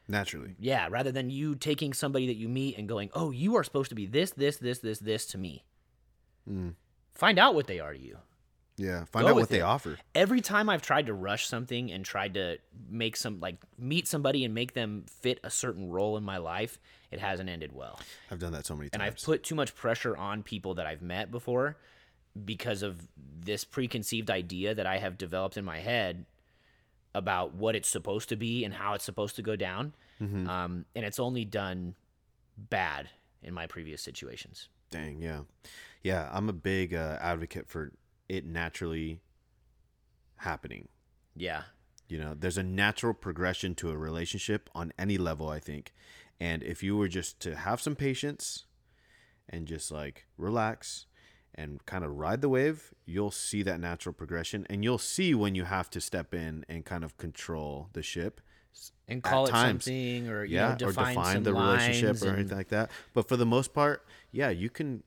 Naturally. yeah rather than you taking somebody that you meet and going oh you are supposed to be this this this this this to me. Hmm. Find out what they are to you Yeah, find out what they offer. every time I've tried to rush something and tried to make some like meet somebody and make them fit a certain role in my life, it hasn't ended well. I've done that so many times. And. I've put too much pressure on people that I've met before because of this preconceived idea that I have developed in my head about what it's supposed to be and how it's supposed to go down. Mm-hmm. Um, and it's only done bad in my previous situations. Dang, yeah, yeah. I'm a big uh, advocate for it naturally happening. Yeah. You know, there's a natural progression to a relationship on any level, I think. And if you were just to have some patience and just like relax and kind of ride the wave, you'll see that natural progression and you'll see when you have to step in and kind of control the ship. And call it times. something or, you yeah, know, define, or define the relationship or and- anything like that. But for the most part, yeah, you can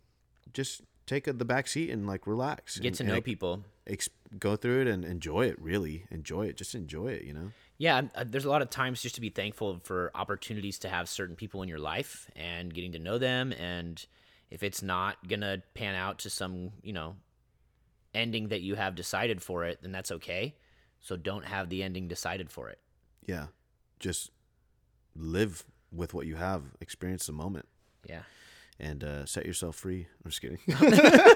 just take a, the back seat and like relax. get and- to know people. ex- go through it and enjoy it. Really enjoy it. Just enjoy it. You know. Yeah, uh, there's a lot of times just to be thankful for opportunities to have certain people in your life and getting to know them. And if it's not gonna pan out to some, you know, ending that you have decided for it, then that's okay. So don't have the ending decided for it. Yeah, just live with what you have. Experience the moment Yeah. And uh, set yourself free. I'm just kidding.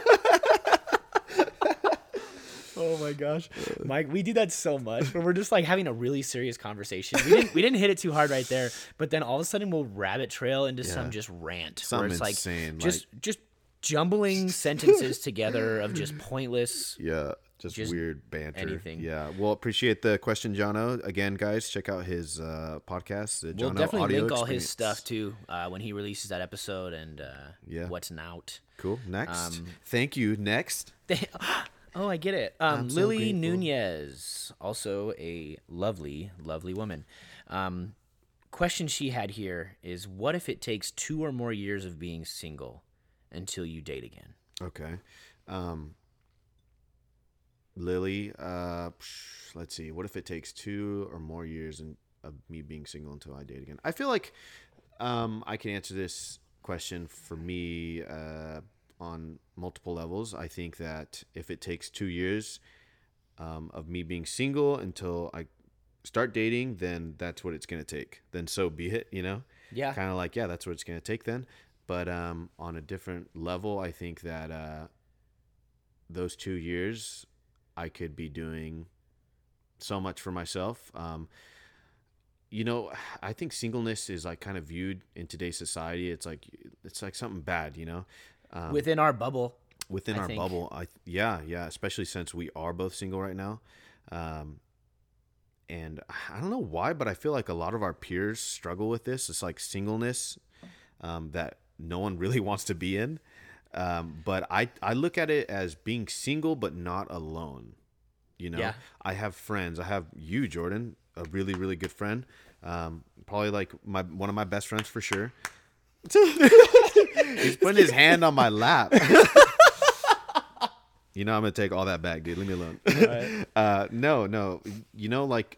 Oh my gosh, Mike, we do that so much when we're just like having a really serious conversation. We didn't we didn't hit it too hard right there, but then all of a sudden we'll rabbit trail into some just rant where Something it's like insane, just just jumbling sentences together of just pointless. yeah, just, Just weird banter. anything. Yeah. Well, appreciate the question, Jono. Again, guys, check out his uh, podcast. The We'll definitely Audio link all his stuff too uh, when he releases that episode and uh, Yeah. what's out. Cool. Next. Um, Thank you. Next. oh, I get it. Um, so Lily grateful. Nunez, also a lovely, lovely woman. Um, question she had here is: What if it takes two or more years of being single until you date again? Okay. Um, Lily, uh, psh, let's see. What if it takes two or more years in, of me being single until I date again? I feel like um, I can answer this question for me uh, on multiple levels. I think that if it takes two years um, of me being single until I start dating, then that's what it's going to take. Then so be it, you know? Yeah, kind of like yeah that's what it's going to take then but um on a different level i think that uh those two years i could be doing so much for myself um you know, I think singleness is like kind of viewed in today's society. It's like it's like something bad, you know. Um, Within our bubble, within I our think. bubble, I yeah, yeah, especially since we are both single right now. Um, and I don't know why, but I feel like a lot of our peers struggle with this. It's like singleness um, that no one really wants to be in. Um, but I I look at it as being single but not alone. You know, Yeah. I have friends. I have you, Jordan, a really really good friend. Um, probably like my one of my best friends for sure. He's putting his hand on my lap. you know I'm gonna take all that back, dude. Leave me alone. uh, no, no. You know, like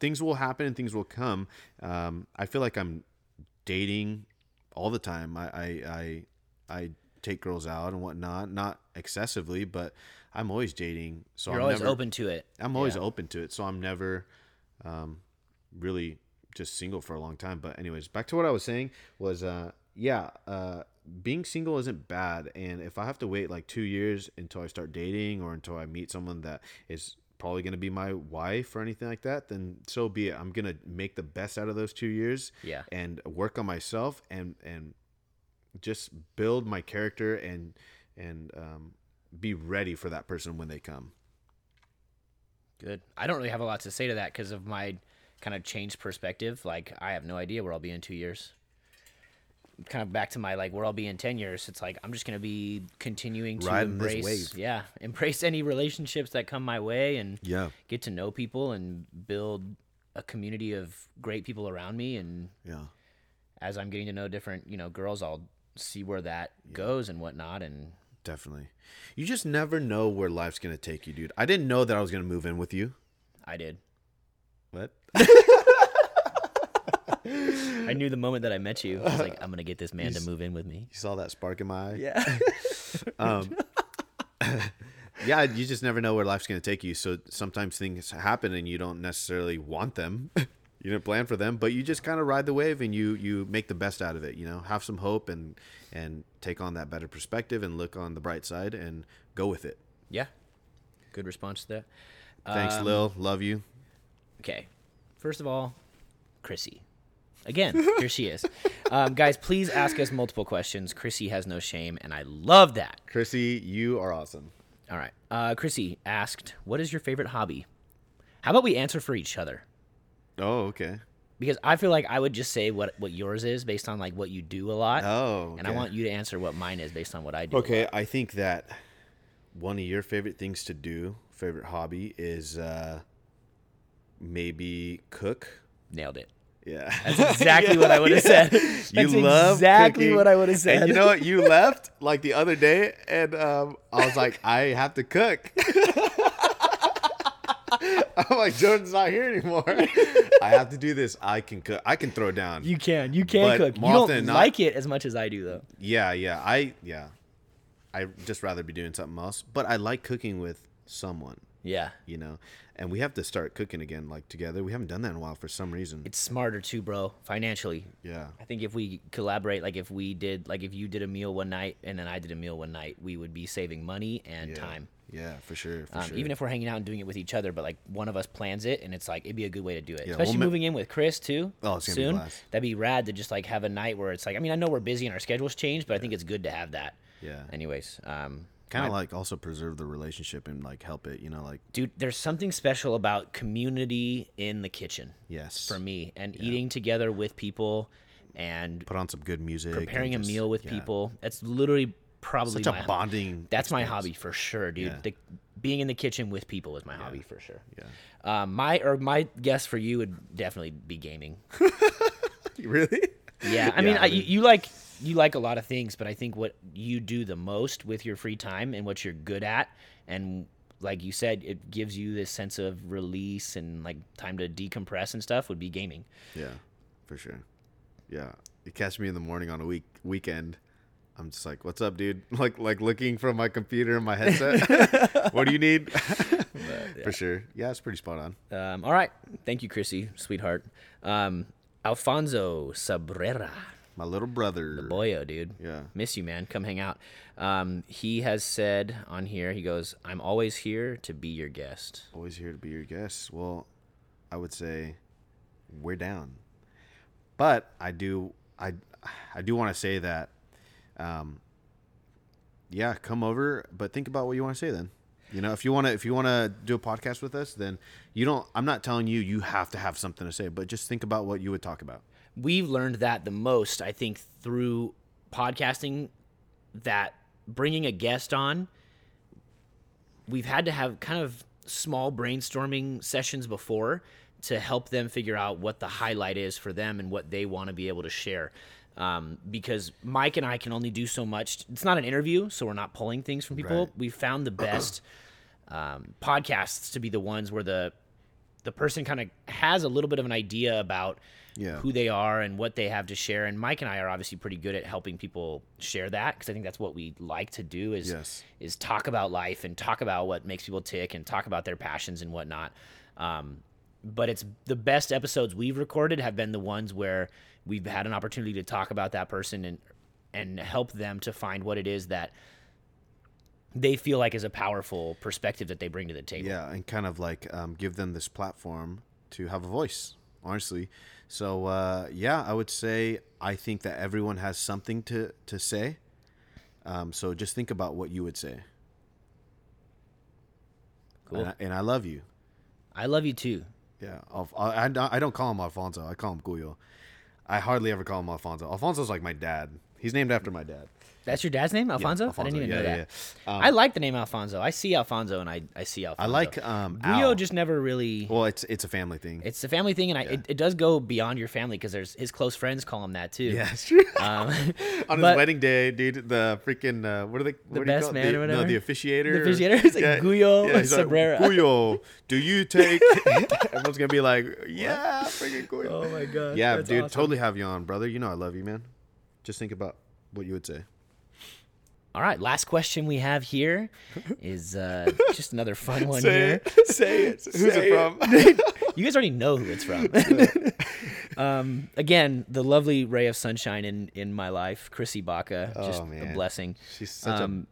things will happen and things will come. Um, I feel like I'm dating all the time. I I I, I take girls out and whatnot, not excessively, but I'm always dating. So you're I'm always never, open to it. I'm always Yeah. open to it. So I'm never um, really just single for a long time. But anyways, back to what I was saying was, uh, yeah, uh, being single isn't bad. And if I have to wait like two years until I start dating or until I meet someone that is probably going to be my wife or anything like that, then so be it. I'm going to make the best out of those two years Yeah. and work on myself and, and just build my character and, and, um, be ready for that person when they come. Good. I don't really have a lot to say to that because of my kind of changed perspective. Like, I have no idea where I'll be in two years. Kind of back to my like where I'll be in ten years. It's like I'm just gonna be continuing to Riding embrace, yeah, embrace any relationships that come my way and Yeah. get to know people and build a community of great people around me. And Yeah. as I'm getting to know different, you know, girls, I'll see where that goes and whatnot. And Definitely. You just never know where life's going to take you, dude. I didn't know that I was going to move in with you. I did. What? I knew the moment that I met you. I was like, I'm gonna get this man to move in with me. You saw that spark in my eye? Yeah. Um, yeah, you just never know where life's going to take you. So sometimes things happen and you don't necessarily want them. you didn't plan for them, but you just kind of ride the wave and you you make the best out of it, you know. Have some hope and and take on that better perspective and look on the bright side and go with it. yeah. Good response to that. Thanks, Um, Lil. Love you. Okay. First of all, Chrissy. Again, here she is. Um, guys, please ask us multiple questions. Chrissy has no shame, and I love that. Chrissy, you are awesome. All right. Uh, Chrissy asked, What is your favorite hobby? How about we answer for each other? Oh, okay. Because I feel like I would just say what, what yours is based on like what you do a lot. Oh, And I want you to answer what mine is based on what I do. Okay. I think that one of your favorite things to do, favorite hobby, is uh, maybe cook. Nailed it. Yeah, That's exactly what I would have said. That's you love exactly cooking. what I would have said. And you know what? You left like the other day, and um, I was like, I have to cook. I'm like, Jordan's not here anymore. I have to do this. I can cook. I can throw down. You can. You can But cook. You don't not- like it as much as I do, though. Yeah, yeah. I yeah. I just rather be doing something else. But I like cooking with someone. Yeah. you know and we have to start cooking again like together we haven't done that in a while for some reason It's smarter too, bro. Financially, yeah I think if we collaborate, like if we did, like if you did a meal one night and then I did a meal one night, we would be saving money and yeah time. Yeah for sure for Um, sure Even if we're hanging out and doing it with each other, but like one of us plans it, and it's like it'd be a good way to do it. Yeah, Especially we'll moving in with Chris too. Oh, it's gonna be a soon. That'd be rad to just like have a night where it's like. I mean, I know we're busy and our schedules change, but I think it's good to have that. yeah Anyways, um, kind of like also preserve the relationship and like help it you know like dude, there's something special about community in the kitchen yes for me, and eating together with people, and put on some good music preparing a just- meal with yeah. people. That's literally probably such a bonding That's my hobby for sure, dude. Yeah. The, being in the kitchen with people is my hobby for sure. yeah Um, my or my guess for you would definitely be gaming. really Yeah, I mean, Yeah, I, I you, you like you like a lot of things, but I think what you do the most with your free time and what you're good at, and like you said, it gives you this sense of release and like time to decompress and stuff. Would be gaming. yeah for sure yeah you catch me in the morning on a week weekend i'm just like what's up dude like like looking from my computer and my headset what do you need for sure yeah it's pretty spot on Um, all right, thank you, Chrissy, sweetheart. Um, Alfonso Cabrera. my little brother The Boyo, dude. Yeah. Miss you, man. Come hang out. Um, he has said on here, he goes, I'm always here to be your guest. always here to be your guest. Well, I would say we're down. But I do I I do want to say that um yeah, come over, but think about what you want to say then. You know, if you want to if you want to do a podcast with us, then you don't I'm not telling you you have to have something to say, but just think about what you would talk about. We've learned that the most, I think, through podcasting that bringing a guest on, we've had to have kind of small brainstorming sessions before to help them figure out what the highlight is for them and what they want to be able to share. Um, because Mike and I can only do so much. It's not an interview, so we're not pulling things from people. Right. We found the best um, podcasts to be the ones where the the person kind of has a little bit of an idea about Yeah. who they are and what they have to share. And Mike and I are obviously pretty good at helping people share that because I think that's what we like to do is Yes. is talk about life and talk about what makes people tick and talk about their passions and whatnot. Um, but it's the best episodes we've recorded have been the ones where we've had an opportunity to talk about that person and and help them to find what it is that they feel like is a powerful perspective that they bring to the table. Yeah, and kind of like um, give them this platform to have a voice, honestly. So uh, yeah, I would say I think that everyone has something to to say. Um, so just think about what you would say. Cool. And I, and I love you. I love you too. Yeah, I, I, don't- I don't call him Alfonso. I call him Cuyo. I hardly ever call him Alfonso. Alfonso's like my dad. He's named after my dad. That's your dad's name, Yeah, Alfonso? I didn't even yeah, know yeah, that. yeah. Um, I like the name Alfonso. I see Alfonso and I, I see Alfonso. I like um, just never really. Well, it's it's a family thing. It's a family thing, and I, it, it does go beyond your family because there's his close friends call him that too. yeah, it's true. Um, On his wedding day, dude, the freaking uh, what are they? what you best man The- or whatever? No, the officiator. The officiator? It's like Guyo he's like, Cabrera. Guyo, do you take? Everyone's gonna be like, yeah, freaking Guyo. Oh my god. yeah, dude, awesome. totally have you on, brother. You know I love you, man. Just think about what you would say. All right, last question we have here is uh, just another fun one Say here. it. Say it. Who's Say it from? You guys already know who it's from. um, again, the lovely ray of sunshine in in my life, Chrissy Baca, just Oh, a blessing. She's such Um,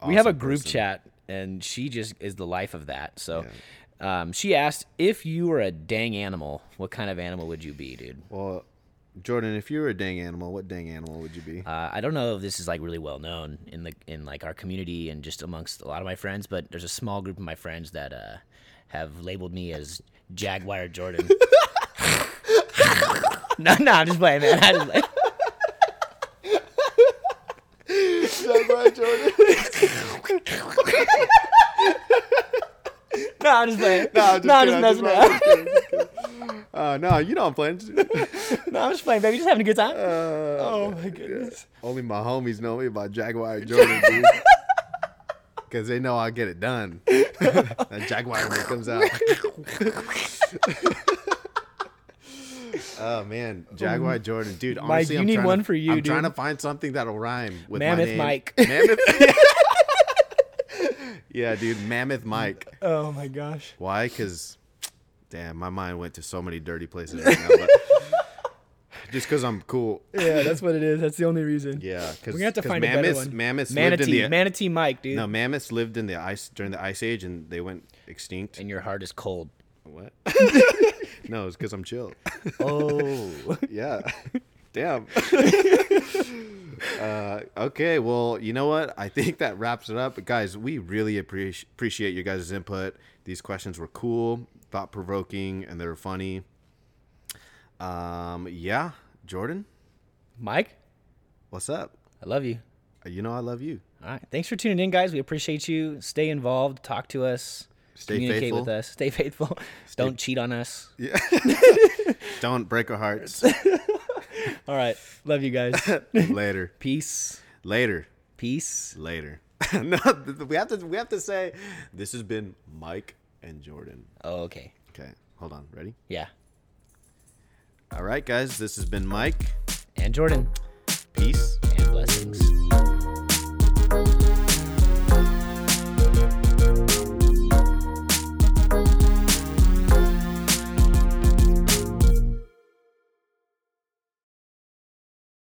a. we have a group person. chat and she just is the life of that so um, she asked if you were a dang animal what kind of animal would you be dude Well, Jordan, if you were a dang animal, what dang animal would you be? uh, i don't know if this is like really well known in the in like our community and just amongst a lot of my friends but there's a small group of my friends that uh, have labeled me as jaguar jordan no no i'm just playing man i just playing. Jaguar Jordan. no i'm just playing No, I'm just no i'm just messing around kidding, just kidding. Uh, no, you know I'm playing. no i'm just playing baby just having a good time oh my goodness. Only my homies know me about Jaguar Jordan, dude. Because they know I get it done. that Jaguar when it comes out. oh man, Jaguar Jordan, dude. Mike, Honestly, you I'm need one to, for you, I'm trying to find something that'll rhyme with Mammoth my name. Mike. Mammoth. yeah, dude, Mammoth Mike. oh my gosh Why? Because, damn, my mind went to so many dirty places right now. But just because I'm cool. Yeah, that's what it is. That's the only reason. Yeah, because We're gonna have to find a better mammoths, one. mammoths lived in Manatee, the manatee Mike, dude. no mammoths lived in the ice during the ice age and they went extinct. And your heart is cold. What? no, it's because I'm chill. Oh. Yeah. Damn. uh, okay, well, you know what? I think that wraps it up. But guys, we really appreci- appreciate you guys' input. These questions were cool, thought provoking, and they were funny. Um, yeah, Jordan, Mike, what's up? I love you. You know I love you. All right. Thanks for tuning in, guys. We appreciate you. Stay involved. Talk to us. Stay communicate faithful. with us. Stay faithful. Don't cheat on us. Yeah. Don't break our hearts. All right. Love you guys. Later. Peace. Later. Peace. Later. no, we have to we have to say this has been Mike and Jordan. Oh, okay. Okay, hold on. Ready? Yeah. All right, guys. This has been Mike. And Jordan. Peace.